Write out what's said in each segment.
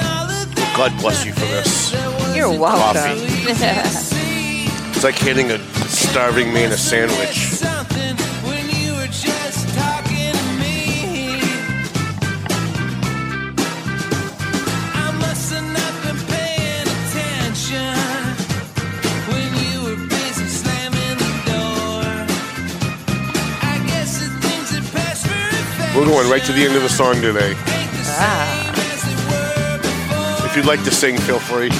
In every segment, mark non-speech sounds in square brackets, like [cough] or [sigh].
all of that. God bless you for this. You're welcome. It's like hitting a starving man a sandwich. We're going right to the end of the song today. Ah. same as they were before. If you'd like to sing, feel free.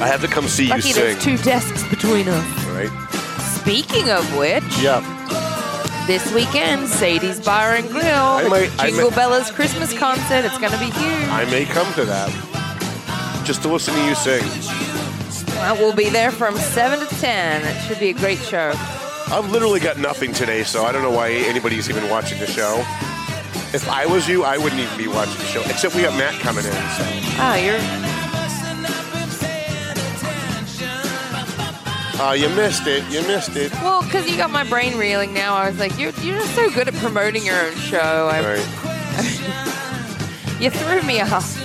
I have to come see you Lucky sing. there's two desks between us. Right? Speaking of which, Yeah. this weekend, Sadie's Bar and Grill, I might- I Jingle might- Bella's Christmas concert. It's going to be huge. I may come to that. Just to listen to you sing. Well, we'll be there from 7 to 10. It should be a great show. I've literally got nothing today, so I don't know why anybody's even watching the show. If I was you, I wouldn't even be watching the show. Except we got Matt coming in. So. Ah, you're. Oh, you missed it. You missed it. Well, because you got my brain reeling now. I was like, you're, you're just so good at promoting your own show. I, Right. [laughs] You threw me off.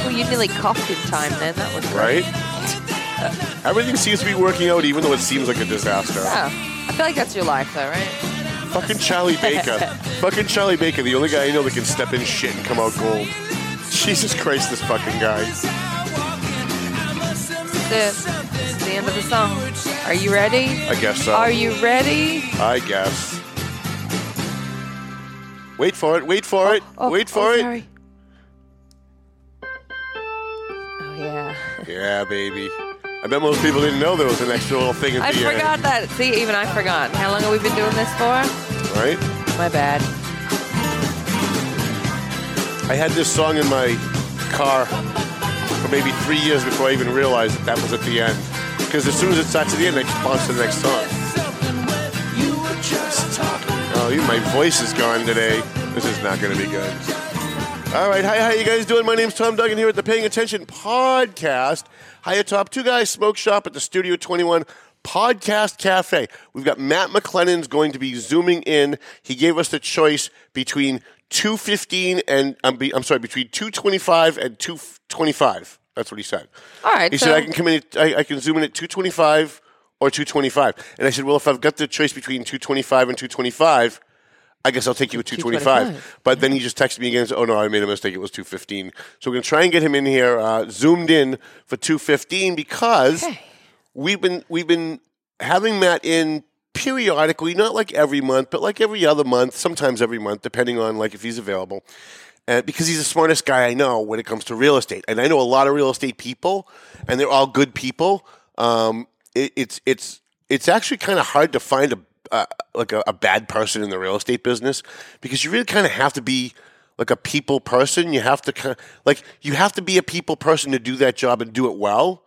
well, you nearly coughed in time then. That was great. Right? Everything seems to be working out, even though it seems like a disaster. Oh, I feel like that's your life, though, right? Fucking Charlie Baker. [laughs] Fucking Charlie Baker, the only guy I know that can step in shit and come out gold. Jesus Christ, this fucking guy. That's it. This is the end of the song. Are you ready? I guess so. Are you ready? I guess. Wait for it. Wait for oh, it. Oh, wait oh, for oh, it. Sorry. Oh yeah. [laughs] Yeah, baby. I bet most people didn't know there was an extra little thing at I the forgot that. See, even I forgot. How long have we been doing this for? end. Right? My bad. I had this song in my car for maybe three years before I even realized that that was at the end. Because as soon as it starts at the end, I just bounce to the next song. Oh, my voice is gone today. This is not going to be good. All right, hi, how you guys doing? My name's Tom Duggan here at the Paying Attention Podcast. Hi atop Two Guys Smoke Shop at the Studio 21 Podcast Cafe. We've got Matt McLennan's going to be zooming in. He gave us the choice between 215 and I'm, be, I'm sorry, between 225 and 225. That's what he said. All right. He so said I can come in. At, I, I can zoom in at 225 or 225. And I said, well, if I've got the choice between 225 and 225, I guess I'll take you at 225. 225. But then he just texted me again. and said, Oh no, I made a mistake. It was 215. So we're gonna try and get him in here, uh, zoomed in for 215 because Okay. we've been we've been having Matt in periodically, not like every month, but like every other month, sometimes every month, depending on like if he's available. Uh, because he's the smartest guy I know when it comes to real estate, and I know a lot of real estate people, and they're all good people. Um, it, it's it's it's actually kind of hard to find a uh, like a, a bad person in the real estate business because you really kind of have to be like a people person. You have to kind like you have to be a people person to do that job and do it well.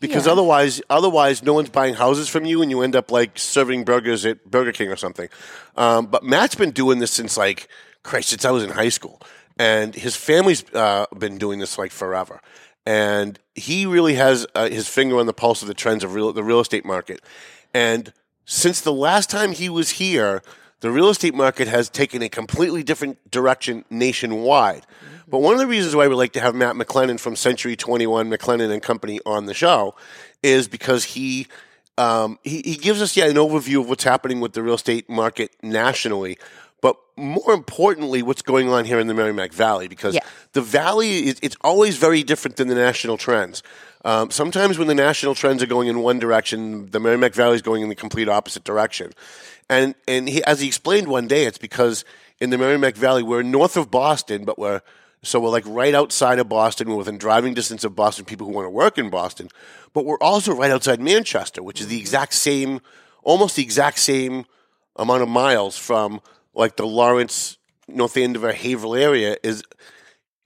Because Yeah. otherwise, otherwise, no one's buying houses from you, and you end up like serving burgers at Burger King or something. Um, but Matt's been doing this since like Christ, since I was in high school, and his family's uh, been doing this like forever. And he really has uh, his finger on the pulse of the trends of real, the real estate market. And since the last time he was here, the real estate market has taken a completely different direction nationwide. But one of the reasons why we like to have Matt McLennan from Century 21 McLennan and Company on the show is because he um, he, he gives us yeah an overview of what's happening with the real estate market nationally, but more importantly, what's going on here in the Merrimack Valley because Yeah. the valley is it's always very different than the national trends. Um, sometimes when the national trends are going in one direction, the Merrimack Valley is going in the complete opposite direction. And and he, as he explained one day, it's because in the Merrimack Valley we're north of Boston, but we're so we're like right outside of Boston. We're within driving distance of Boston. People who want to work in Boston, but we're also right outside Manchester, which is the exact same, almost the exact same amount of miles from like the Lawrence, North Andover, Haverhill area. Is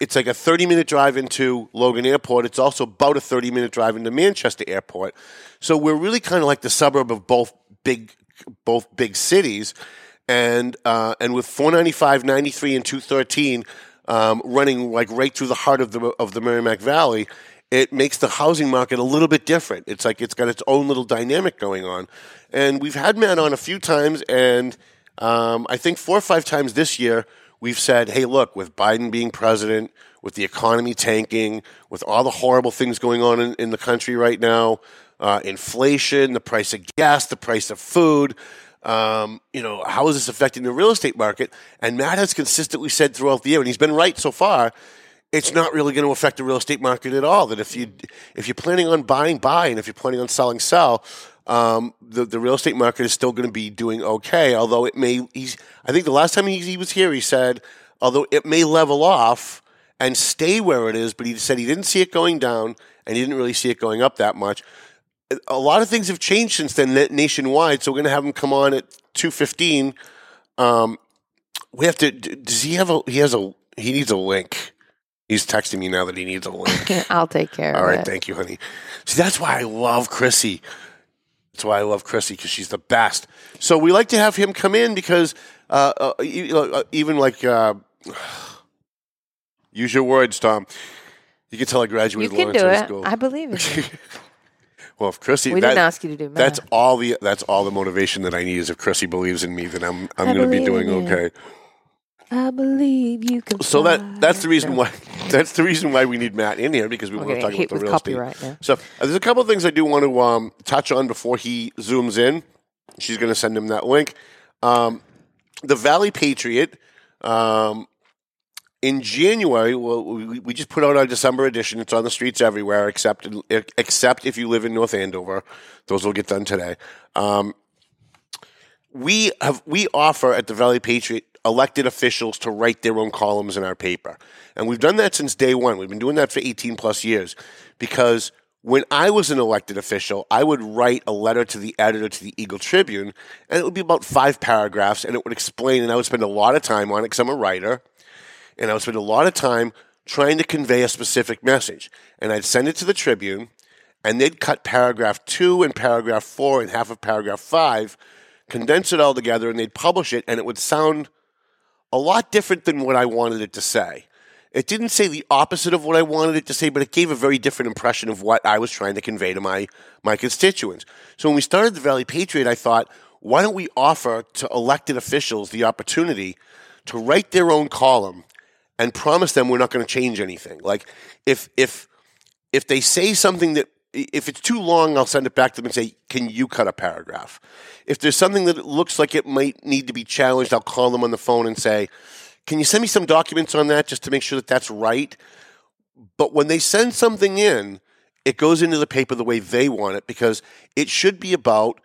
it's like a 30 minute drive into Logan Airport. It's also about a 30 minute drive into Manchester Airport. So we're really kind of like the suburb of both big, both big cities. And, uh, and with 495, 93, and 213 um, running like right through the heart of the, of the Merrimack Valley, it makes the housing market a little bit different. It's like it's got its own little dynamic going on. And we've had Matt on a few times, and um, I think four or five times this year, we've said, hey, look, with Biden being president, with the economy tanking, with all the horrible things going on in, in the country right now, uh, inflation, the price of gas, the price of food, um, you know, how is this affecting the real estate market? And Matt has consistently said throughout the year, and he's been right so far, it's not really going to affect the real estate market at all. That if you if you're planning on buying, buy, and if you're planning on selling, sell. Um, the the real estate market is still going to be doing okay. Although it may, he's I think the last time he, he was here, he said, although it may level off and stay where it is, but he said he didn't see it going down and he didn't really see it going up that much. A lot of things have changed since then nationwide. So we're going to have him come on at two fifteen. Um, we have to. Does he have a? He has a. He needs a link. He's texting me now that he needs a link. [laughs] I'll take care All right, it. thank you, honey. See, that's why I love Chrissy. That's why I love Chrissy because she's the best. So we like to have him come in because uh, uh, uh, even like uh, [sighs] use your words, Tom. You can tell I graduated. you can do it. School. I believe you. [laughs] well, if Chrissy, We that- didn't ask you to do math. That's all the that's all the motivation that I need is if Chrissy believes in me, then I'm I'm going to be doing okay. I believe you can. So that that's the reason why that's the reason why we need Matt in here because we want to talk about the real estate now. stuff. Uh, there's a couple of things I do want to um, touch on before he zooms in. She's going to send him that link. Um, the Valley Patriot. Um, in January, well, we, we just put out our December edition. It's on the streets everywhere, except except if you live in North Andover. Those will get done today. Um, we have we offer at the Valley Patriot elected officials to write their own columns in our paper, and we've done that since day one. We've been doing that for eighteen plus years because when I was an elected official, I would write a letter to the editor to the Eagle Tribune, and it would be about five paragraphs, and it would explain, and I would spend a lot of time on it because I'm a writer, and I would spend a lot of time trying to convey a specific message, and I'd send it to the Tribune, and they'd cut paragraph two and paragraph four and half of paragraph five, condense it all together, and they'd publish it, and it would sound a lot different than what I wanted it to say. It didn't say the opposite of what I wanted it to say, but it gave a very different impression of what I was trying to convey to my, my constituents. So when we started the Valley Patriot, I thought, why don't we offer to elected officials the opportunity to write their own column and promise them we're not going to change anything? Like, if, if, if they say something that if it's too long, I'll send it back to them and say, "Can you cut a paragraph?" If there's something that looks like it might need to be challenged, I'll call them on the phone and say, "Can you send me some documents on that just to make sure that that's right?" But when they send something in, it goes into the paper the way they want it because it should be about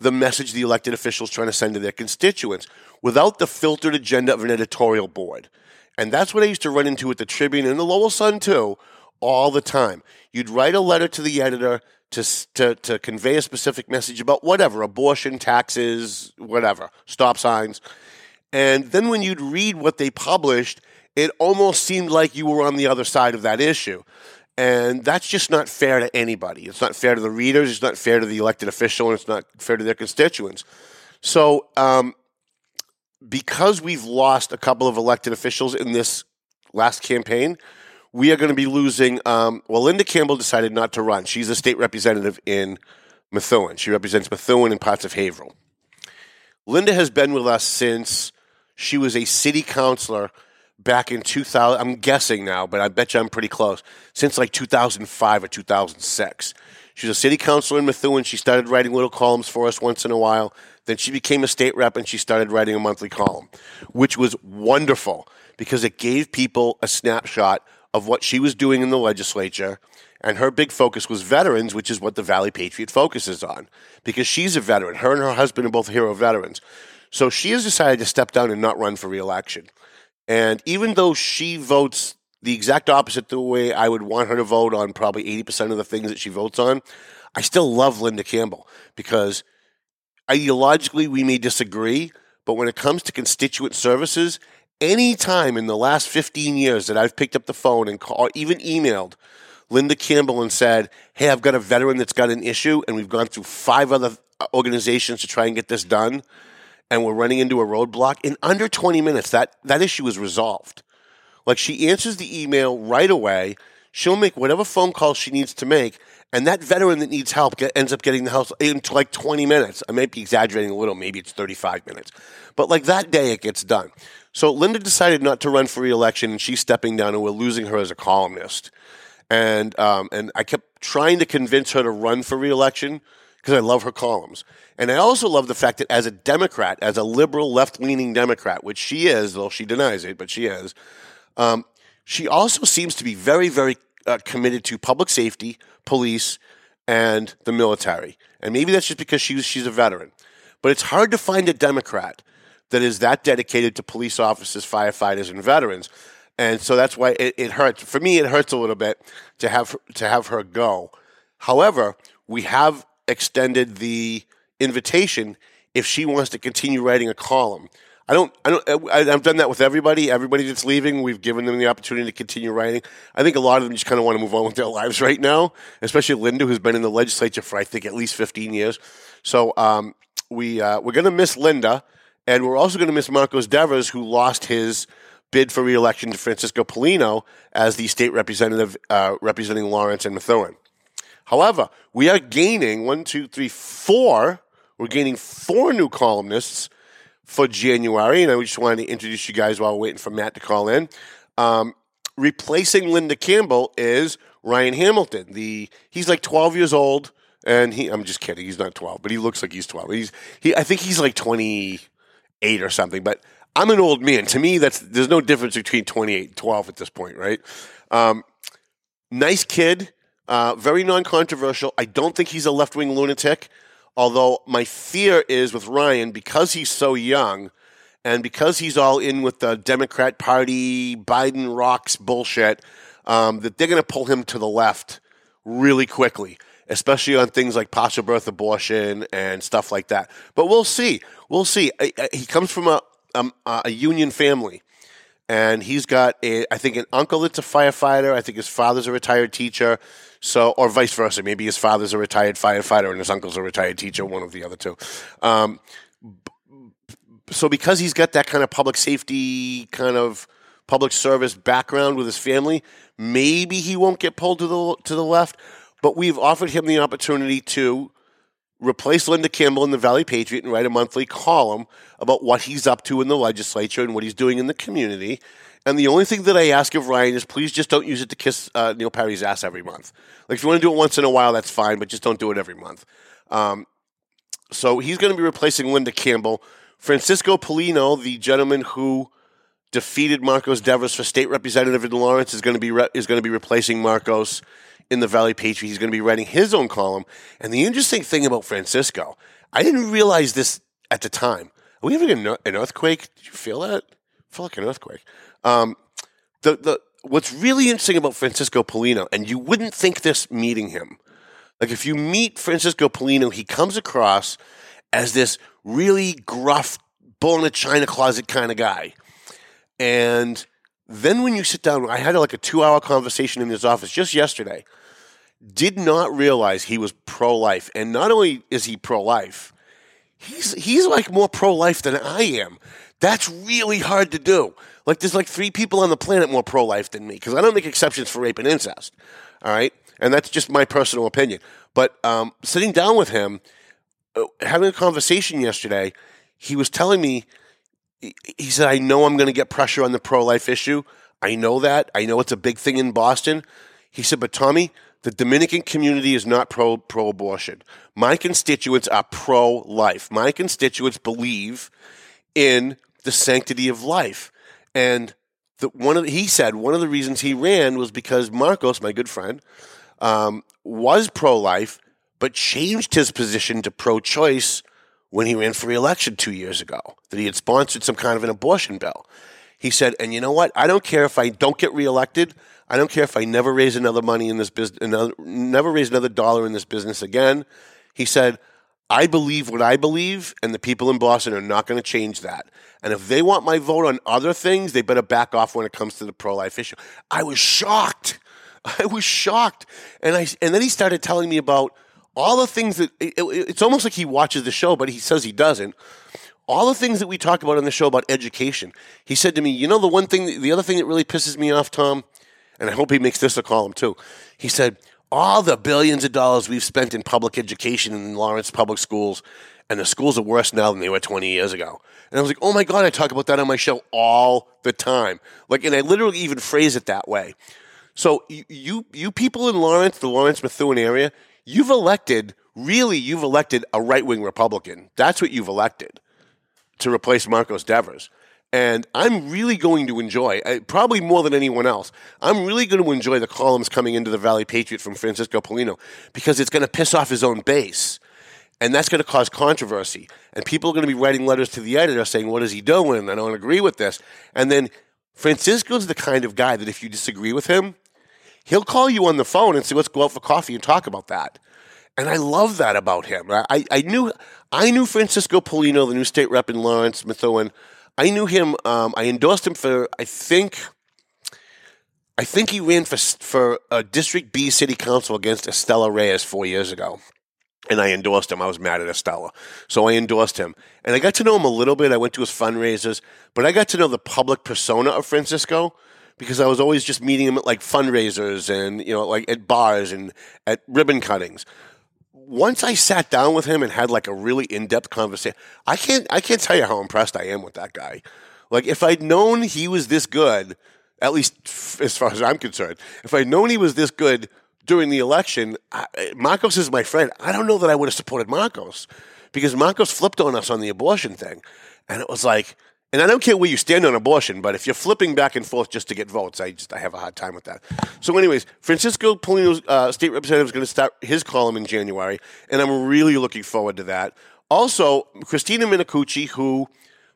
the message the elected officials trying to send to their constituents without the filtered agenda of an editorial board. And that's what I used to run into at the Tribune and the Lowell Sun too, all the time. You'd write a letter to the editor to, to, to convey a specific message about whatever abortion, taxes, whatever, stop signs. And then when you'd read what they published, it almost seemed like you were on the other side of that issue. And that's just not fair to anybody. It's not fair to the readers. It's not fair to the elected official, and it's not fair to their constituents. So, um, because we've lost a couple of elected officials in this last campaign, we are going to be losing. Um, well, Linda Campbell decided not to run. She's a state representative in Methuen. She represents Methuen and parts of Haverhill. Linda has been with us since she was a city councilor back in 2000. I'm guessing now, but I bet you I'm pretty close. Since like 2005 or 2006. She was a city councilor in Methuen. She started writing little columns for us once in a while. Then she became a state rep and she started writing a monthly column, which was wonderful because it gave people a snapshot of what she was doing in the legislature. And her big focus was veterans, which is what the Valley Patriot focuses on because she's a veteran. Her and her husband are both hero veterans. So she has decided to step down and not run for reelection. And even though she votes the exact opposite the way I would want her to vote on probably 80% of the things that she votes on, I still love Linda Campbell because ideologically we may disagree, but when it comes to constituent services, any time in the last 15 years that I've picked up the phone and call, or even emailed Linda Campbell and said, Hey, I've got a veteran that's got an issue, and we've gone through five other uh, organizations to try and get this done, and we're running into a roadblock, in under 20 minutes, that, that issue is resolved. Like she answers the email right away. She'll make whatever phone call she needs to make, and that veteran that needs help get, ends up getting the help in like 20 minutes. I might be exaggerating a little. Maybe it's 35 minutes. But like that day, it gets done. So Linda decided not to run for reelection, and she's stepping down, and we're losing her as a columnist. And um, and I kept trying to convince her to run for reelection because I love her columns. And I also love the fact that as a Democrat, as a liberal, left leaning Democrat, which she is, though she denies it, but she is, um, she also seems to be very, very uh, committed to public safety, police, and the military. And maybe that's just because she's she's a veteran. But it's hard to find a Democrat that is that dedicated to police officers, firefighters, and veterans. And so that's why it, it hurts. For me, it hurts a little bit to have to have her go. However, we have extended the invitation if she wants to continue writing a column. I don't. I don't. I, I've done that with everybody. Everybody that's leaving, we've given them the opportunity to continue writing. I think a lot of them just kind of want to move on with their lives right now. Especially Linda, who's been in the legislature for I think at least fifteen years. So um, we uh, we're going to miss Linda, and we're also going to miss Marcos Devers, who lost his bid for reelection to Francisco Paulino as the state representative uh, representing Lawrence and Methuen. However, we are gaining one, two, three, four. We're gaining four new columnists for January, and I just wanted to introduce you guys while waiting for Matt to call in. Um, replacing Linda Campbell is Ryan Hamilton. The he's like 12 years old, and he I'm just kidding. He's not 12, but he looks like he's 12. He's he I think he's like 28 or something. But I'm an old man. To me, that's there's no difference between 28 and 12 at this point, right? Um, nice kid, uh, very non-controversial. I don't think he's a left-wing lunatic. Although my fear is with Ryan because he's so young and because he's all in with the Democrat Party, Biden rocks bullshit, um, that they're going to pull him to the left really quickly, especially on things like partial birth abortion and stuff like that. But we'll see. We'll see. I, I, he comes from a, um, a union family. And he's got a, I think, an uncle that's a firefighter. I think his father's a retired teacher. So, or vice versa. Maybe his father's a retired firefighter and his uncle's a retired teacher, one of the other two. Um, so, because he's got that kind of public safety, kind of public service background with his family, maybe he won't get pulled to the to the left. But we've offered him the opportunity to replace Linda Campbell in the Valley Patriot and write a monthly column about what he's up to in the legislature and what he's doing in the community. And the only thing that I ask of Ryan is please just don't use it to kiss uh, Neil Perry's ass every month. Like if you want to do it once in a while, that's fine, but just don't do it every month. Um, so he's going to be replacing Linda Campbell. Francisco Paulino, the gentleman who defeated Marcos Devers for state representative in Lawrence, is going to be re- is going to be replacing Marcos in the Valley Patriot. He's going to be writing his own column. And the interesting thing about Francisco, I didn't realize this at the time. Are we having an, earthquake? Did you feel that? I like an earthquake. Um, the the what's really interesting about Francisco Paulino, and you wouldn't think this meeting him. Like if you meet Francisco Paulino, he comes across as this really gruff, bull in a china closet kind of guy. And Then when you sit down, I had like a two hour conversation in his office just yesterday. Did not realize he was pro life. And not only is he pro life, he's he's like more pro life than I am. That's really hard to do. Like there's like three people on the planet more pro life than me because I don't make exceptions for rape and incest. All right, and that's just my personal opinion. But um, sitting down with him, uh, having a conversation yesterday, he was telling me. he- He said, "I know I'm going to get pressure on the pro life issue. I know that. I know it's a big thing in Boston." He said, "But Tommy, the Dominican community is not pro pro abortion. My constituents are pro life. My constituents believe in the sanctity of life. And the, one of the, he said one of the reasons he ran was because Marcos, my good friend, um, was pro life, but changed his position to pro choice when he ran for reelection two years ago. That he had sponsored some kind of an abortion bill. He said, and you know what? I don't care if I don't get reelected. I don't care if I never raise another money in this business, another, never raise another dollar in this business again. He said, I believe what I believe, and the people in Boston are not going to change that. And if they want my vote on other things, they better back off when it comes to the pro life issue. I was shocked. [laughs] I was shocked. And, I, and then he started telling me about all the things that it, it- it's almost like he watches the show, but he says he doesn't. All the things that we talk about on the show about education. He said to me, You know, the one thing, the other thing that really pisses me off, Tom, and I hope he makes this a column too. He said, All the billions of dollars we've spent in public education in Lawrence public schools, and the schools are worse now than they were 20 years ago. And I was like, Oh my God, I talk about that on my show all the time. Like, and I literally even phrase it that way. So you, you, you people in Lawrence, the Lawrence Methuen area, you've elected, really, you've elected a right wing Republican. That's what you've elected to replace Marcos Devers. And I'm really going to enjoy, uh, probably more than anyone else, I'm really going to enjoy the columns coming into the Valley Patriot from Francisco Paulino because it's going to piss off his own base. And that's going to cause controversy. And people are going to be writing letters to the editor saying, What is he doing? I don't agree with this. And then Francisco's the kind of guy that if you disagree with him, he'll call you on the phone and say, "Let's go out for coffee and talk about that." And I love that about him. I, I- knew I knew Francisco Paulino, the new state rep in Lawrence, Methuen. I knew him. Um, I endorsed him for I think I think he ran for for a District B city council against Estela Reyes four years ago. And I endorsed him. I was mad at Estela. So I endorsed him. And I got to know him a little bit. I went to his fundraisers, but I got to know the public persona of Francisco because I was always just meeting him at like fundraisers and, you know, like at bars and at ribbon cuttings. Once I sat down with him and had like a really in-depth conversation, I can't I can't tell you how impressed I am with that guy. Like if I'd known he was this good, at least f- as far as I'm concerned, if I'd known he was this good during the election, I, Marcos is my friend. I don't know that I would have supported Marcos because Marcos flipped on us on the abortion thing, and it was like, and I don't care where you stand on abortion, but if you're flipping back and forth just to get votes, I just I have a hard time with that. So, anyways, Francisco Paulino's uh, state representative is going to start his column in January, and I'm really looking forward to that. Also, Christina Minicucci, who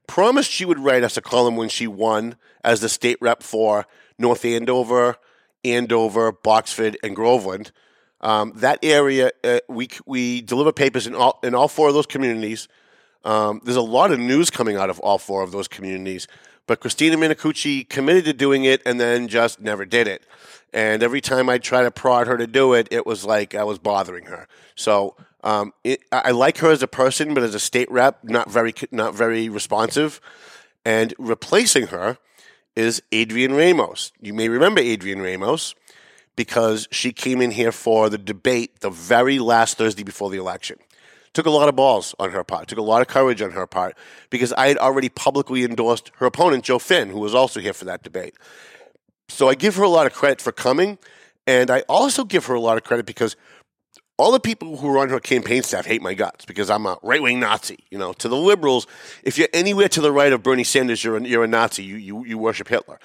promised she would write us a column when she won as the state rep for North Andover, Andover, Boxford, and Groveland. Um, that area, uh, we we deliver papers in all in all four of those communities. Um, there's a lot of news coming out of all four of those communities, but Christina Minicucci committed to doing it and then just never did it. And every time I try to prod her to do it, it was like I was bothering her. So um, it, I like her as a person, but as a state rep, not very not very responsive. And replacing her is Adrianne Ramos. You may remember Adrianne Ramos because she came in here for the debate the very last Thursday before the election. Took a lot of balls on her part, took a lot of courage on her part because I had already publicly endorsed her opponent, Joe Finn, who was also here for that debate. So I give her a lot of credit for coming, and I also give her a lot of credit because all the people who are on her campaign staff hate my guts because I'm a right wing Nazi. You know, to the liberals, if you're anywhere to the right of Bernie Sanders, you're a, you're a Nazi. You, you you worship Hitler.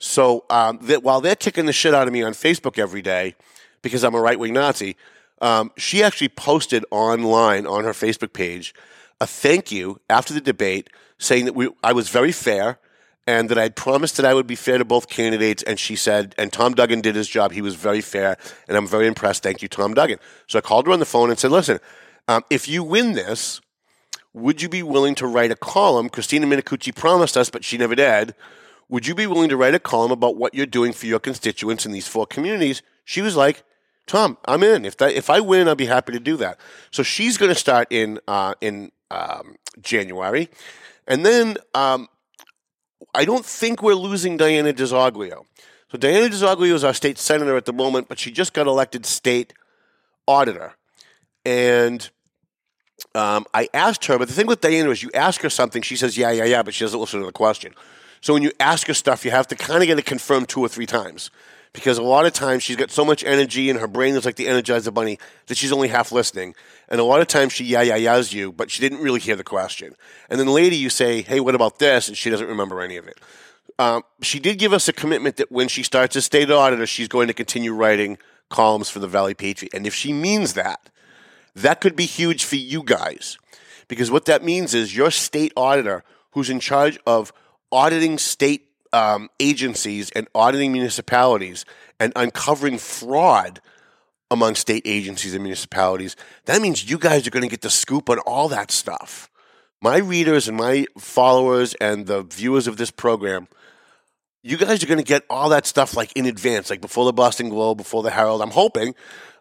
So um, that while they're kicking the shit out of me on Facebook every day because I'm a right wing Nazi, um, she actually posted online on her Facebook page a thank you after the debate, saying that we I was very fair and that I'd promised that I would be fair to both candidates. And she said, and Tom Duggan did his job. He was very fair, and I'm very impressed. Thank you, Tom Duggan. So I called her on the phone and said, listen, um, if you win this, would you be willing to write a column? Christina Minicucci promised us, but she never did. Would you be willing to write a column about what you're doing for your constituents in these four communities? She was like, Tom, I'm in. If that if I win, I'll be happy to do that. So she's going to start in uh, in um, January, and then um, I don't think we're losing Diana DiZoglio. So Diana DiZoglio is our state senator at the moment, but she just got elected state auditor, and um, I asked her. But the thing with Diana is, you ask her something, she says yeah, yeah, yeah, but she doesn't listen to the question. So when you ask her stuff, you have to kind of get it confirmed two or three times because a lot of times she's got so much energy and her brain is like the Energizer Bunny that she's only half listening. And a lot of times she yeah yeah yeahs you, but she didn't really hear the question. And then later you say, hey, what about this? And she doesn't remember any of it. Um, she did give us a commitment that when she starts as state auditor, she's going to continue writing columns for the Valley Patriot. And if she means that, that could be huge for you guys. Because what that means is your state auditor, who's in charge of auditing state um, agencies and auditing municipalities and uncovering fraud among state agencies and municipalities, that means you guys are going to get the scoop on all that stuff. My readers and my followers and the viewers of this program, you guys are going to get all that stuff like in advance, like before the Boston Globe, before the Herald. I'm hoping,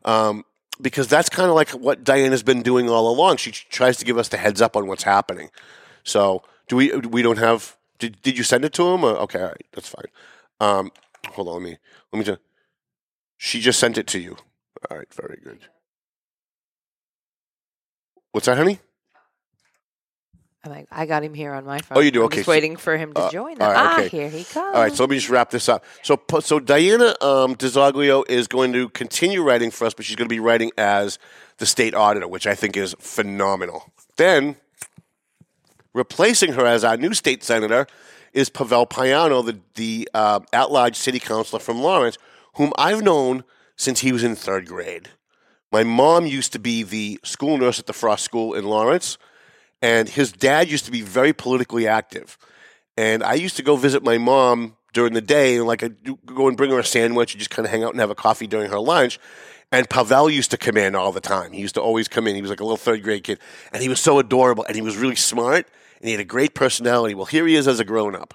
um, because that's kind of like what Diana's been doing all along. She tries to give us the heads up on what's happening. So, do we? We don't have. Did, did you send it to him? Or, okay, all right, that's fine. Um, hold on, let me let me just. She just sent it to you. All right, very good. What's that, honey? I'm like, I got him here on my phone. Oh, you do? I'm Okay, Just so- waiting for him to uh, join. all us. right, ah, here he comes. All right, so let me just wrap this up. So, so Diana um, is going to continue writing for us, but she's going to be writing as the state auditor, which I think is phenomenal. Then, replacing her as our new state senator is Pavel Payano, the, the uh, at-large city councilor from Lawrence, whom I've known since he was in third grade. My mom used to be the school nurse at the Frost School in Lawrence, and his dad used to be very politically active. And I used to go visit my mom during the day, and like I'd go and bring her a sandwich and just kind of hang out and have a coffee during her lunch. And Pavel used to come in all the time. He used to always come in. He was like a little third grade kid, and he was so adorable, and he was really smart, and he had a great personality. Well, here he is as a grown up,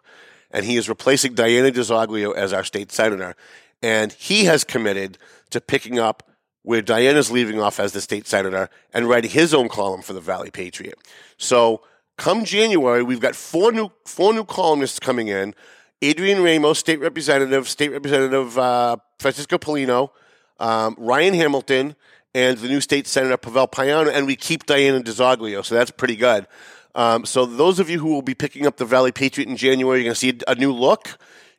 and he is replacing Diana DiZoglio as our state senator, and he has committed to picking up where Diana's leaving off as the state senator and writing his own column for the Valley Patriot. So come January, we've got four new four new columnists coming in. Adrianne Ramos, state representative, state representative uh, Francisco Paulino, um, Ryan Hamilton, and the new state senator Pavel Payano, and we keep Diana DiZoglio, so that's pretty good. Um, so those of you who will be picking up the Valley Patriot in January, you're going to see a new look.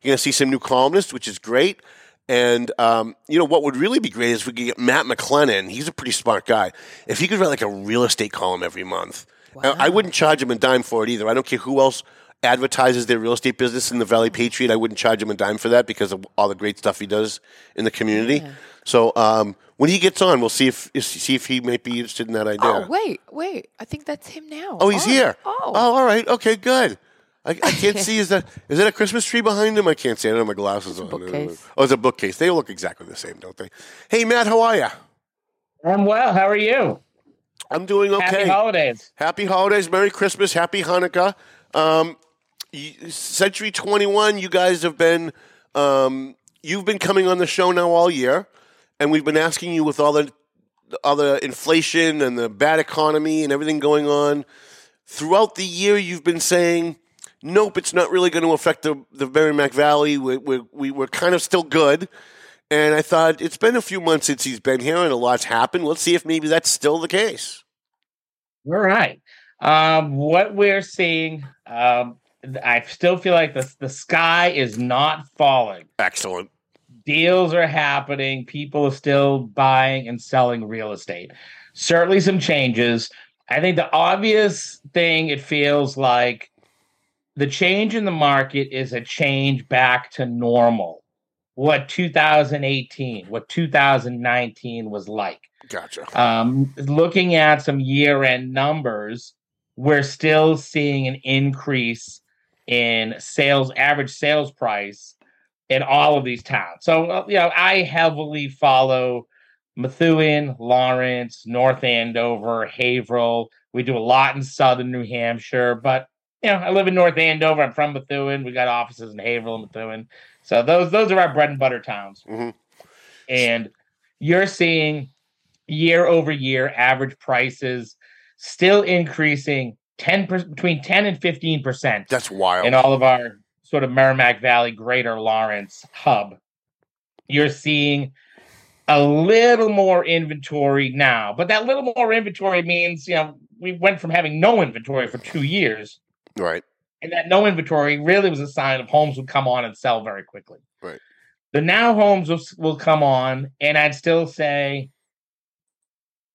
You're going to see some new columnists, which is great. And um, you know what would really be great is if we could get Matt McLennan. He's a pretty smart guy. If he could write like a real estate column every month, I, I wouldn't charge him a dime for it either. I don't care who else advertises their real estate business in the Valley Patriot. I wouldn't charge him a dime for that because of all the great stuff he does in the community. So um, when he gets on, we'll see if see if he might be interested in that idea. Oh, wait, wait. I think that's him now. Oh, he's On. here. Oh. all right. Okay, good. I, I can't [laughs] see. Is that is that a Christmas tree behind him? I can't see. I don't have my glasses on. bookcase. Oh, it's a bookcase. They look exactly the same, don't they? Hey, Matt, how are you? I'm well. How are you? I'm doing okay. Happy holidays. Happy holidays, Merry Christmas, Happy Hanukkah. Um, y- Century 21, you guys have been, um, you've been coming on the show now all year, and we've been asking you with all the all the inflation and the bad economy and everything going on. Throughout the year, you've been saying, nope, it's not really going to affect the, the Merrimack Valley. We, we, we, we're kind of still good. And I thought, it's been a few months since he's been here and a lot's happened. Let's see if maybe that's still the case. All right. Um, what we're seeing, um, I still feel like the the sky is not falling. Excellent. Deals are happening. People are still buying and selling real estate. Certainly, some changes. I think the obvious thing it feels like the change in the market is a change back to normal. What 2018, what 2019 was like. Gotcha. Um, looking at some year end numbers, we're still seeing an increase in sales, average sales price in all of these towns. So, uh, you know, I heavily follow Methuen, Lawrence, North Andover, Haverhill. We do a lot in southern New Hampshire, but you know, I live in North Andover. I'm from Methuen. We got offices in Haverhill and Methuen. So those those are our bread and butter towns. Mhm. And you're seeing year over year average prices still increasing 10 per, between 10 and 15 percent That's wild. in all of our sort of Merrimack Valley, Greater Lawrence hub. You're seeing a little more inventory now, but that little more inventory means, you know, we went from having no inventory for two years, right. and that no inventory really was a sign of homes would come on and sell very quickly. Right. The now homes will, will come on, and I'd still say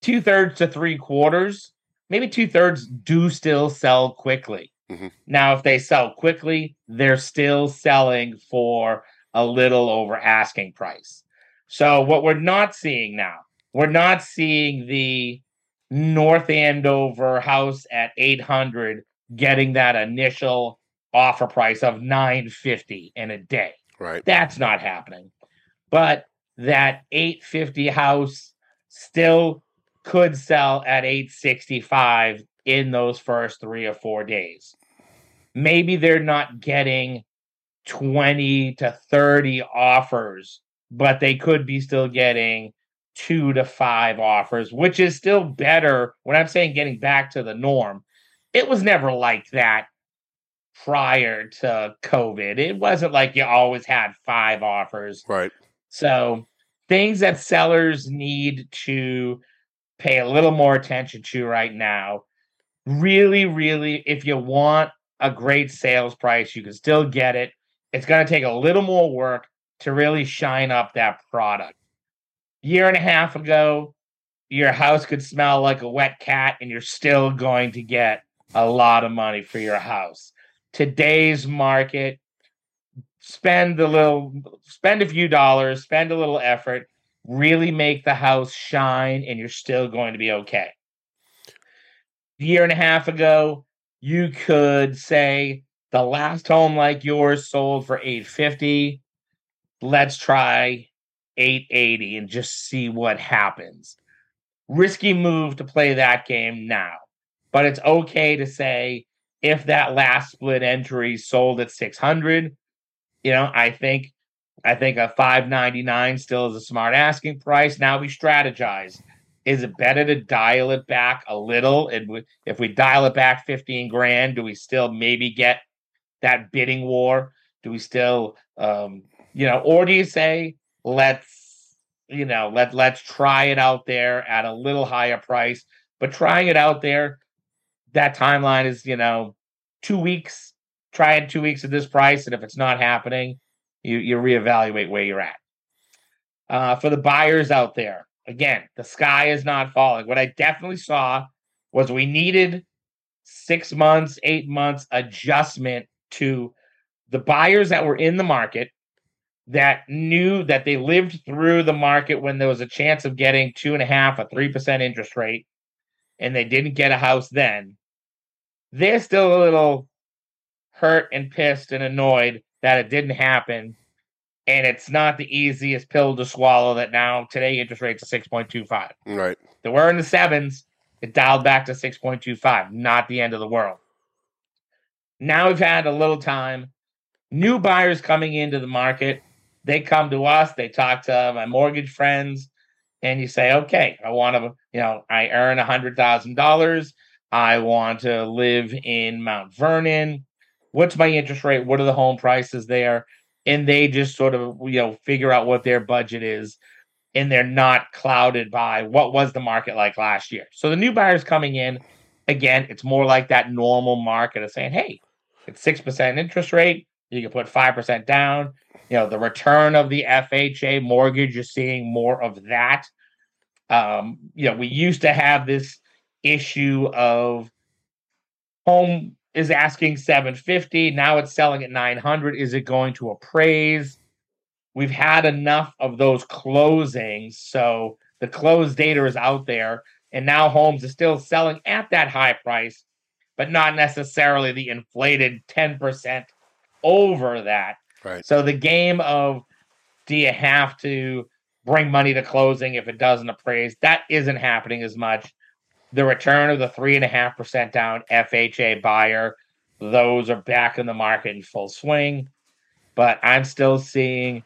two thirds to three quarters, maybe two thirds do still sell quickly. Mhm. Now, if they sell quickly, they're still selling for a little over asking price. So, what we're not seeing now, we're not seeing the North Andover house at 800 getting that initial offer price of 950 in a day. Right. That's not happening. But that 850 house still could sell at 865 in those first 3 or 4 days. Maybe they're not getting 20 to 30 offers, but they could be still getting 2 to 5 offers, which is still better when I'm saying getting back to the norm. It was never like that prior to COVID. It wasn't like you always had five offers. Right. So, things that sellers need to pay a little more attention to right now. Really, really, if you want a great sales price, you can still get it. It's going to take a little more work to really shine up that product. Year and a half ago, your house could smell like a wet cat, and you're still going to get a lot of money for your house. Today's market, spend a little, spend a few dollars, spend a little effort, really make the house shine, and you're still going to be okay. A year and a half ago, you could say the last home like yours sold for 850 let's try 880 and just see what happens risky move to play that game now but it's okay to say if that last split entry sold at 600 you know i think i think a 599 still is a smart asking price. Now we strategize. Is it better to dial it back a little? And if we dial it back 15 grand do we still maybe get that bidding war? Do we still um you know or do you say let's you know let let's try it out there at a little higher price but trying it out there that timeline is you know two weeks try it two weeks at this price and if it's not happening you you reevaluate where you're at. Uh, for the buyers out there again the sky is not falling. What i definitely saw was we needed six months eight months adjustment to the buyers that were in the market that knew that they lived through the market when there was a chance of getting two and a half or three percent interest rate and they didn't get a house then. They're still a little hurt and pissed and annoyed that it didn't happen and it's not the easiest pill to swallow that now today interest rates are 6.25 Right. they were in the sevens. It dialed back to 6.25 not the end of the world. Now we've had a little time. New buyers coming into the market. They come to us. They talk to my mortgage friends. And you say okay i want to you know i earn a hundred thousand dollars. I want to live in mount vernon what's my interest rate? What are the home prices there? And they just sort of you know figure out what their budget is and they're not clouded by what was the market like last year. So the new buyers coming in again it's more like that normal market of saying hey it's 6% interest rate. You can put 5% down. You know the return of the fha mortgage you're seeing more of that. Um you know we used to have this issue of home is asking 750 now it's selling at 900 is it going to appraise we've had enough of those closings so the closed data is out there and now homes are still selling at that high price but not necessarily the inflated 10% over that Right. so the game of do you have to bring money to closing if it doesn't appraise? That isn't happening as much. The return of the three and a half percent down FHA buyer those are back in the market in full swing. But I'm still seeing,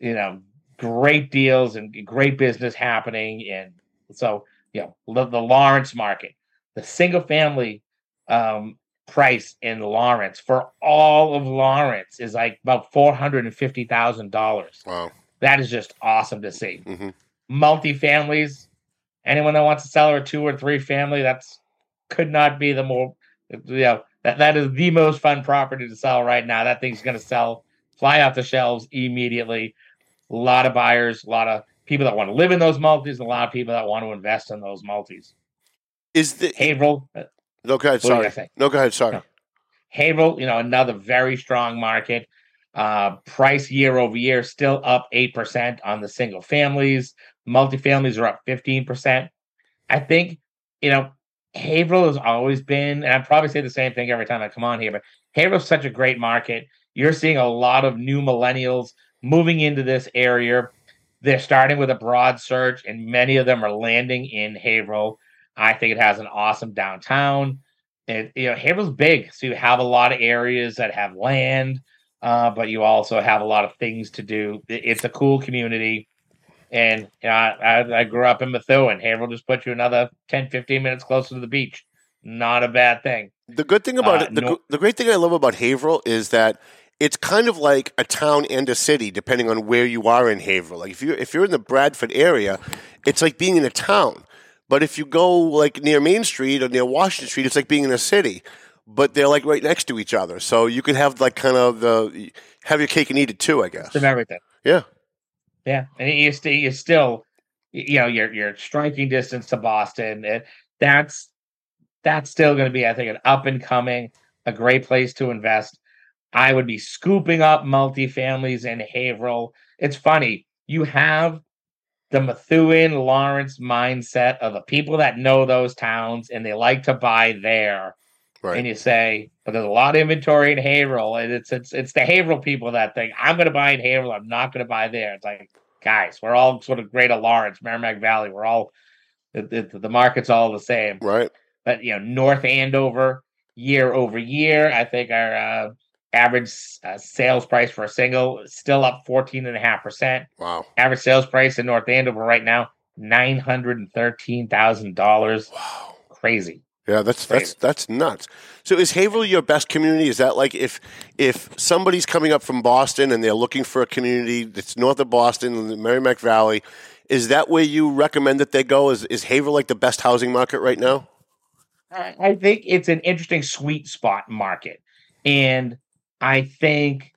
you know, great deals and great business happening. And so, you know, the, the Lawrence market, the single family um, price in Lawrence for all of Lawrence is like about four hundred and fifty thousand dollars. Wow. That is just awesome to see. hmm Multi-families, anyone that wants to sell a two or three family, that's could not be the more you know that that is the most fun property to sell right now. That thing's going to sell, fly off the shelves immediately. A lot of buyers, a lot of people that want to live in those multis, and a lot of people that want to invest in those multis. Is the Haverhill, uh, no? Go ahead. What were you Sorry. No, go ahead. Sorry. No. Haverhill, you know, another very strong market. Uh, price year over year still up 8% on the single families. Multifamilies are up 15%. I think, you know, Haverhill has always been, and I probably say the same thing every time I come on here, but Haverhill's such a great market. You're seeing a lot of new millennials moving into this area. They're starting with a broad search, and many of them are landing in Haverhill. I think it has an awesome downtown. It, you know, Haverhill's big, so you have a lot of areas that have land, uh, but you also have a lot of things to do. It's a cool community. And you know, I, I, grew up in Methuen. Haverhill just put you another 10, 15 minutes closer to the beach. Not a bad thing. The good thing about Uh, it, the, no- the great thing I love about Haverhill is that it's kind of like a town and a city, depending on where you are in Haverhill. Like if you if you're in the Bradford area, it's like being in a town. But if you go like near Main Street or near Washington Street, it's like being in a city. But they're like right next to each other, so you could have like kind of the have your cake and eat it too. I guess. Some everything. Yeah. Yeah, and you still you still you know you're you're striking distance to Boston. And that's that's still going to be, I think, an up and coming, a great place to invest. I would be scooping up multifamilies in Haverhill. It's funny you have the Methuen Lawrence mindset of the people that know those towns and they like to buy there. Right. And you say, but there's a lot of inventory in Haverhill, and it's it's it's the Haverhill people that think I'm going to buy in Haverhill. I'm not going to buy there. It's like, guys, we're all sort of Greater Lawrence, Merrimack Valley. We're all it, it, the market's all the same. Right. But you know, North Andover, year over year, I think our uh, average uh, sales price for a single is still up fourteen and a half percent. Wow. Average sales price in North Andover right now nine hundred and thirteen thousand dollars. Wow. Crazy. Yeah, that's that's that's nuts. So is Haverhill your best community? Is that like if if somebody's coming up from Boston and they're looking for a community that's north of Boston in the Merrimack Valley, is that where you recommend that they go? Is is Haverhill like the best housing market right now? I I think it's an interesting sweet spot market. And I think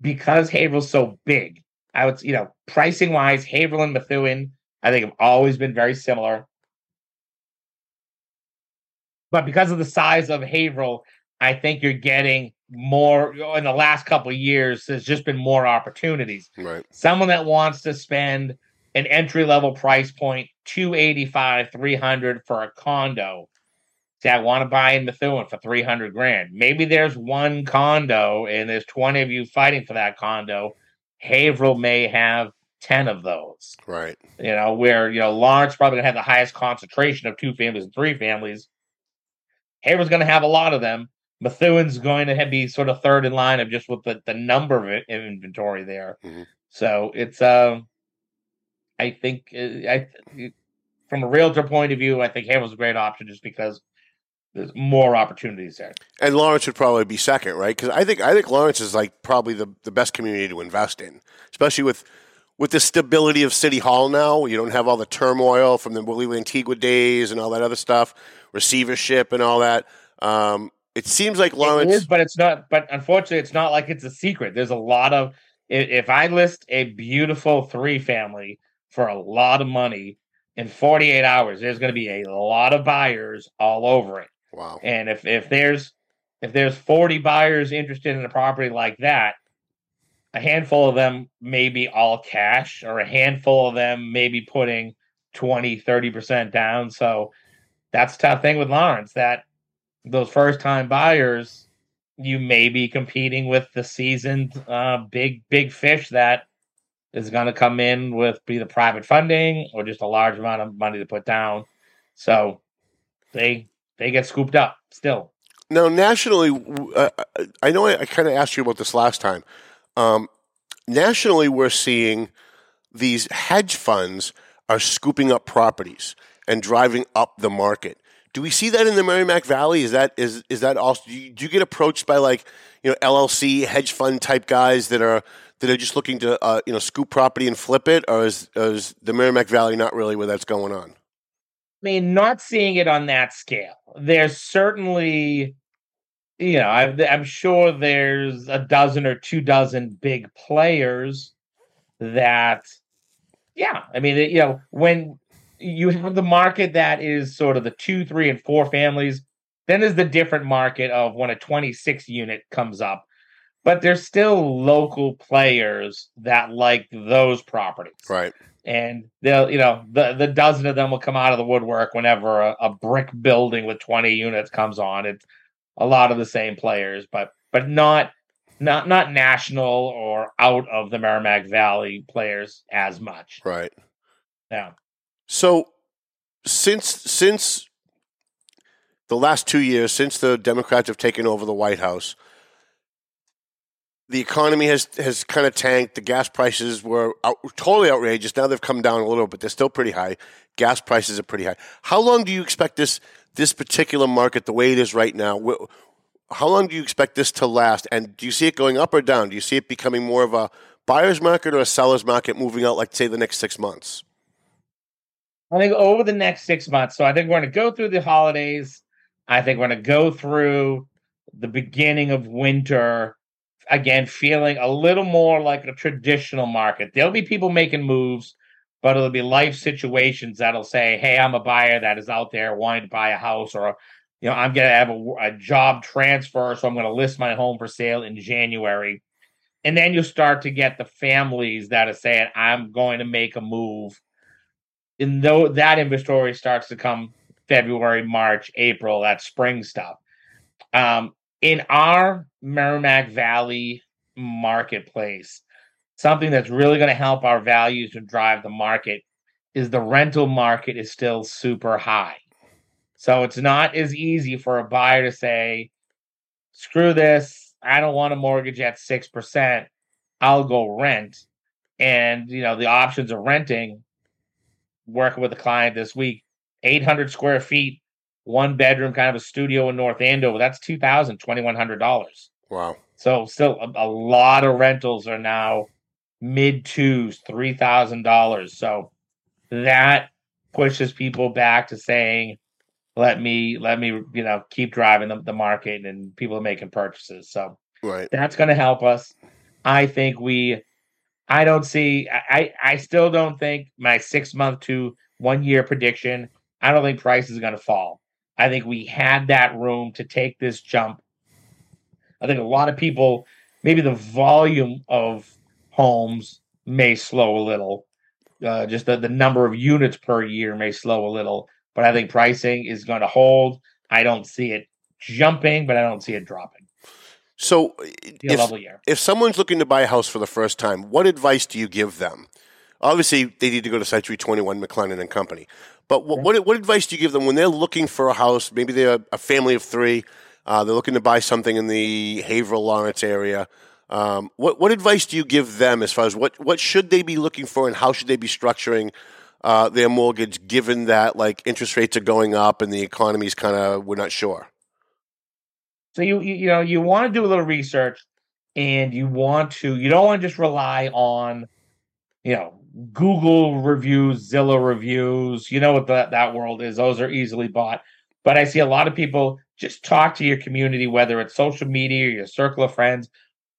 because Haverhill's so big, I would, you know, pricing wise, Haverhill and Methuen, I think have always been very similar. But because of the size of Haverhill, I think you're getting more in the last couple of years. There's just been more opportunities Right. someone that wants to spend an entry level price point 285 300 for a condo say i want to buy in methuen for 300 grand maybe there's one condo and there's 20 of you fighting for that condo haverhill may have 10 of those Right. you know where you know lawrence probably to have the highest concentration of two families and three families haverhill's going to have a lot of them Methuen's going to be sort of third in line of just with the, the number of inventory there. Mhm. So it's um, I think uh, I from a realtor point of view, I think Haverhill's a great option just because there's more opportunities there. And Lawrence would probably be second, right? Because I think I think Lawrence is like probably the, the best community to invest in, especially with with the stability of City Hall now. You don't have all the turmoil from the Willie Lantigua days and all that other stuff, receivership and all that. Um, it seems like Lawrence. is, but it's not. But unfortunately, it's not like it's a secret. There's a lot of if I list a beautiful three family for a lot of money in 48 hours, there's going to be a lot of buyers all over it. wow. And if if there's if there's 40 buyers interested in a property like that, a handful of them may be all cash or a handful of them may be putting 20, 30% down. So that's tough thing with Lawrence that those first time buyers, you may be competing with the seasoned uh, big, big fish that is going to come in with either private funding or just a large amount of money to put down. So they they get scooped up still. Now, nationally, uh, I know I, I kind of asked you about this last time. Um, nationally, we're seeing these hedge funds are scooping up properties and driving up the market. Do we see that in the Merrimack Valley? Is that is is that also? Do you, do you get approached by like you know LLC hedge fund type guys that are that are just looking to uh, you know scoop property and flip it, or is, is the Merrimack Valley not really where that's going on? I mean, not seeing it on that scale. There's certainly, you know, I, I'm sure there's a dozen or two dozen big players that, yeah, I mean, you know, when you have the market that is sort of the two, three, and four families, then there's the different market of when a 26 unit comes up. But there's still local players that like those properties Right. and they'll you know the the dozen of them will come out of the woodwork whenever a, a brick building with 20 units comes on it's a lot of the same players but but not not not national or out of the merrimack valley players as much Right. yeah So since since the last two years, since the Democrats have taken over the White House, the economy has has kind of tanked. The gas prices were out, totally outrageous. Now they've come down a little, but they're still pretty high. Gas prices are pretty high. How long do you expect this this particular market, the way it is right now? wh- How long do you expect this to last? And do you see it going up or down? Do you see it becoming more of a buyer's market or a seller's market moving out, like say, the next six months? I think over the next six months. So I think we're going to go through the holidays. I think we're going to go through the beginning of winter. Again, feeling a little more like a traditional market. There'll be people making moves, but it'll be life situations that'll say, "Hey, I'm a buyer that is out there wanting to buy a house," or you know, I'm going to have a, a job transfer, so I'm going to list my home for sale in January. And then you start to get the families that are saying, "I'm going to make a move." And though that inventory starts to come February, March, April, that spring stuff. Um, in our Merrimack Valley marketplace, something that's really going to help our values and drive the market is the rental market is still super high. So it's not as easy for a buyer to say, screw this, I don't want a mortgage at 6%, I'll go rent. And, you know, the options of renting working with a client this week, 800 square feet, one bedroom, kind of a studio in North Andover. That's $2,000, $2,100. Wow. So still a, a lot of rentals are now mid twos, $3,000. So that pushes people back to saying, let me, let me, you know, keep driving the, the market and people are making purchases. So Right. that's going to help us. I think we, I don't see, I, I still don't think my six month to one year prediction, I don't think price is going to fall. I think we had that room to take this jump. I think a lot of people, maybe the volume of homes may slow a little. Uh, just the, the number of units per year may slow a little, but I think pricing is going to hold. I don't see it jumping, but I don't see it dropping. So, if, if someone's looking to buy a house for the first time, what advice do you give them? Obviously, they need to go to Century 21 McLennan and Company. But what, what, what advice do you give them when they're looking for a house? Maybe they're a family of three. Uh, they're looking to buy something in the Haverhill Lawrence area. Um, what what advice do you give them as far as what what should they be looking for and how should they be structuring uh, their mortgage, given that like interest rates are going up and the economy's kind of we're not sure. So you you, you know you want to do a little research, and you want to you don't want to just rely on, you know, Google reviews, Zillow reviews. You know what that that world is; those are easily bought. But I see a lot of people just talk to your community, whether it's social media or your circle of friends.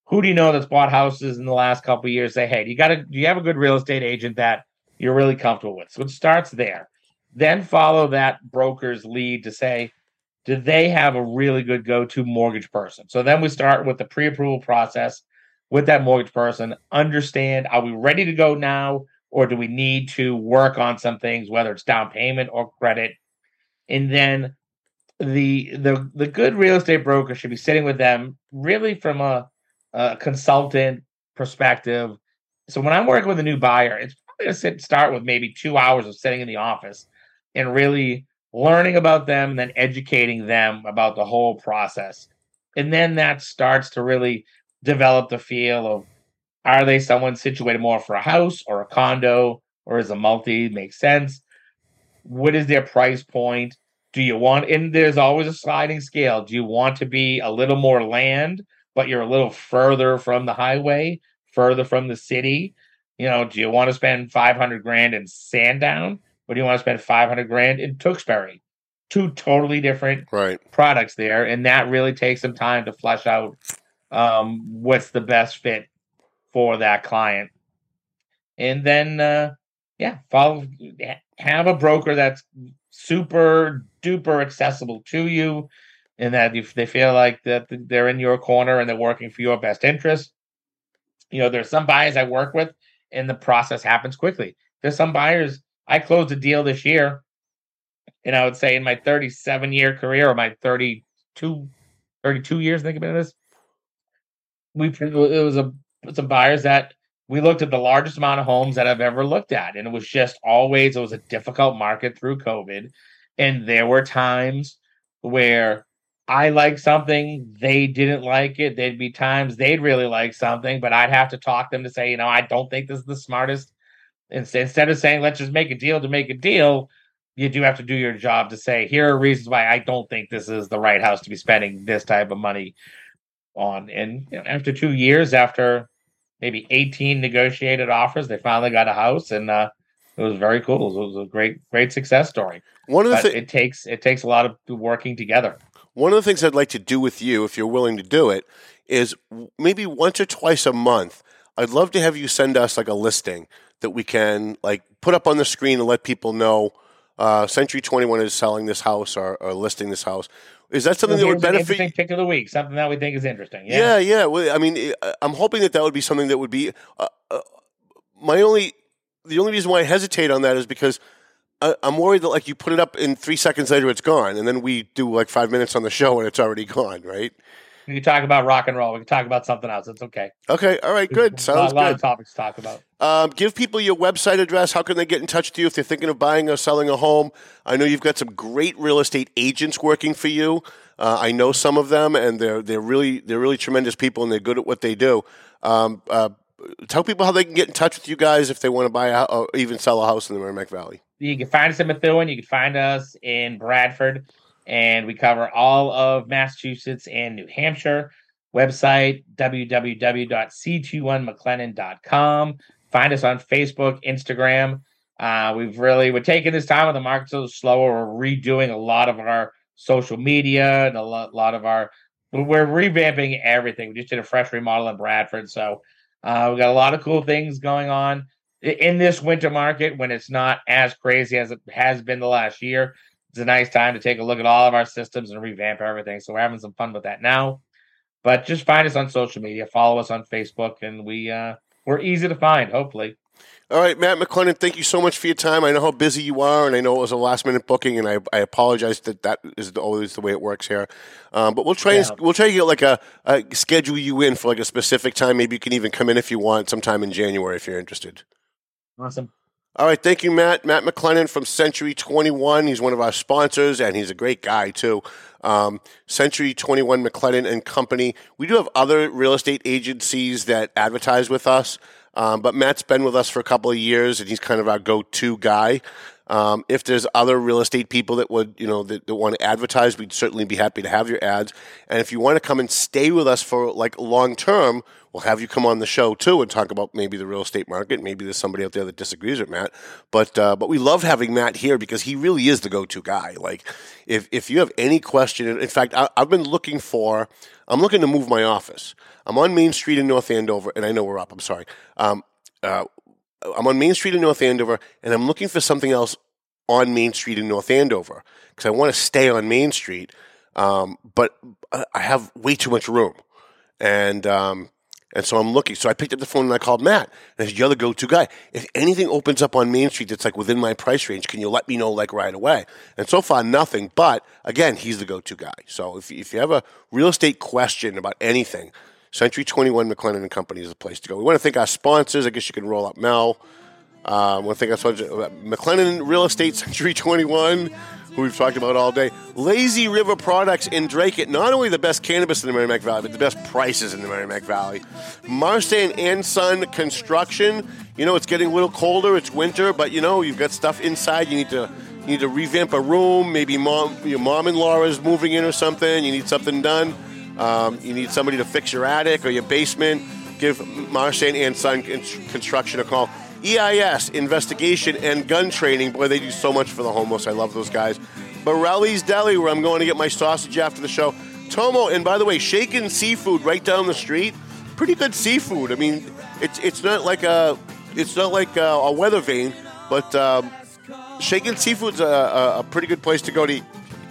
Who do you know that's bought houses in the last couple years? Say, hey, do you got to do you have a good real estate agent that you're really comfortable with? So it starts there. Then follow that broker's lead to say, do they have a really good go-to mortgage person? So then we start with the pre-approval process with that mortgage person. Understand, are we ready to go now, or do we need to work on some things, whether it's down payment or credit? And then the the the good real estate broker should be sitting with them really from a, a consultant perspective. So when I'm working with a new buyer, it's probably gonna sit start with maybe two hours of sitting in the office and really learning about them and then educating them about the whole process. And then that starts to really develop the feel of are they someone situated more for a house or a condo or is a multi make sense? What is their price point? Do you want and there's always a sliding scale. Do you want to be a little more land, but you're a little further from the highway, further from the city? You know, do you want to spend 500 grand in Sandown? Or do you want to spend 500 grand in Tewksbury? Two totally different Right. products there. And that really takes some time to flesh out um, what's the best fit for that client. And then, uh, yeah, follow, have a broker that's super duper accessible to you and that if they feel like that they're in your corner and they're working for your best interest. You know, there's some buyers I work with and the process happens quickly. There's some buyers I closed a deal this year, and I would say in my 37 year career or my 32, 32 years, think about this. We it was a some buyers that we looked at the largest amount of homes that I've ever looked at, and it was just always it was a difficult market through COVID, and there were times where I liked something, they didn't like it. There'd be times they'd really like something, but I'd have to talk them to say, you know, I don't think this is the smartest. Instead of saying, let's just make a deal to make a deal, you do have to do your job to say, here are reasons why I don't think this is the right house to be spending this type of money on. And you know, after two years, after maybe 18 negotiated offers, they finally got a house and uh, it was very cool. It was a great, great success story. One of the thi- it takes it takes a lot of working together. One of the things I'd like to do with you, if you're willing to do it, is maybe once or twice a month. I'd love to have you send us like a listing that we can like put up on the screen and let people know. Uh, Century Twenty One is selling this house or, or listing this house. Is that something that would benefit? interesting pick of the week, something that we think is interesting. Yeah, yeah. Well, I mean, I- I'm hoping that that would be something that would be. Uh, uh, my only, the only reason why I hesitate on that is because I, I'm worried that like you put it up and three seconds later it's gone, and then we do like five minutes on the show and it's already gone, right? We can talk about rock and roll. We can talk about something else. It's okay. Okay, all right, good. Sounds a lot good. of topics to talk about. Um, give people your website address. How can they get in touch with you if they're thinking of buying or selling a home? I know you've got some great real estate agents working for you. Uh, I know some of them, and they're they're really they're really tremendous people, and they're good at what they do. Um, uh, tell people how they can get in touch with you guys if they want to buy a, or even sell a house in the Merrimack Valley. You can find us in Methuen. You can find us in Bradford, and we cover all of Massachusetts and New Hampshire. Website www.c21mclennan.com. Find us on Facebook, Instagram. Uh, we've really we're taking this time when the market's a little slower. We're redoing a lot of our social media and a lot, lot of our we're revamping everything. We just did a fresh remodel in Bradford, so uh, we got a lot of cool things going on in this winter market when it's not as crazy as it has been the last year. It's a nice time to take a look at all of our systems and revamp everything. So we're having some fun with that now. But just find us on social media, follow us on Facebook, and we uh, we're easy to find. Hopefully, All right, Matt McLennan, thank you so much for your time. I know how busy you are, and I know it was a last minute booking, and I, I apologize that that is always the way it works here. Um, but we'll try Yeah. and we'll try to get like a, a schedule you in for like a specific time. Maybe you can even come in if you want sometime in January if you're interested. awesome. All right, thank you, Matt. Matt McLennan from Century 21. He's one of our sponsors, and he's a great guy, too. Um, Century 21 McLennan and Company. We do have other real estate agencies that advertise with us, um, but Matt's been with us for a couple of years, and he's kind of our go to guy. Um, if there's other real estate people that would, you know, that, that want to advertise, we'd certainly be happy to have your ads. And if you want to come and stay with us for like long term, we'll have you come on the show too and talk about maybe the real estate market. Maybe there's somebody out there that disagrees with Matt, but uh, but we love having Matt here because he really is the go-to guy. Like if if you have any question, in fact, I, I've been looking for. I'm looking to move my office. I'm on Main Street in North Andover, and I know we're up. I'm sorry. Um, uh, I'm on Main Street in North Andover, and I'm looking for something else on Main Street in North Andover because I want to stay on Main Street, um, but I have way too much room, and um, and so I'm looking. So I picked up the phone and I called Matt, and "You're the go-to guy. If anything opens up on Main Street that's like within my price range, can you let me know like right away?" And so far, nothing. But again, he's the go-to guy. So if if you have a real estate question about anything, Century 21 McLennan and Company is the place to go. We want to thank our sponsors. I guess you can roll up Mel. Uh, one thing I told you about McLennan Real Estate Century 21, who we've talked about all day. Lazy River Products in Dracut. Not only the best cannabis in the Merrimack Valley, but the best prices in the Merrimack Valley. Marstein and Son Construction. You know, it's getting a little colder. It's winter, but you know, you've got stuff inside. You need to you need to revamp a room. Maybe mom, your mom-in-law is moving in or something. You need something done. Um, you need somebody to fix your attic or your basement. Give Marstein and Son Construction a call. EIS, investigation and gun training. Boy, they do so much for the homeless. I love those guys. Borelli's Deli, where I'm going to get my sausage after the show. Tomo, and by the way, Shaken Seafood right down the street. Pretty good seafood. I mean, it's it's not like a it's not like a, a Weathervane, but um, Shaken Seafood's a, a, a pretty good place to go to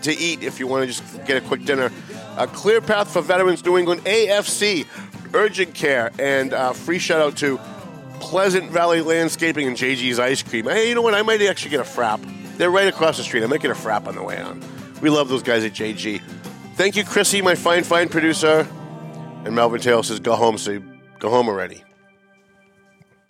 to eat if you want to just get a quick dinner. A clear path for veterans, New England AFC, urgent care, and uh, free shout out to Pleasant Valley Landscaping and JG's Ice Cream. Hey, you know what? I might actually get a frap. They're right across the street. I might get a frap on the way on. We love those guys at JG. Thank you, Chrissy, my fine, fine producer. And Melvin Taylor says, go home, so go home already.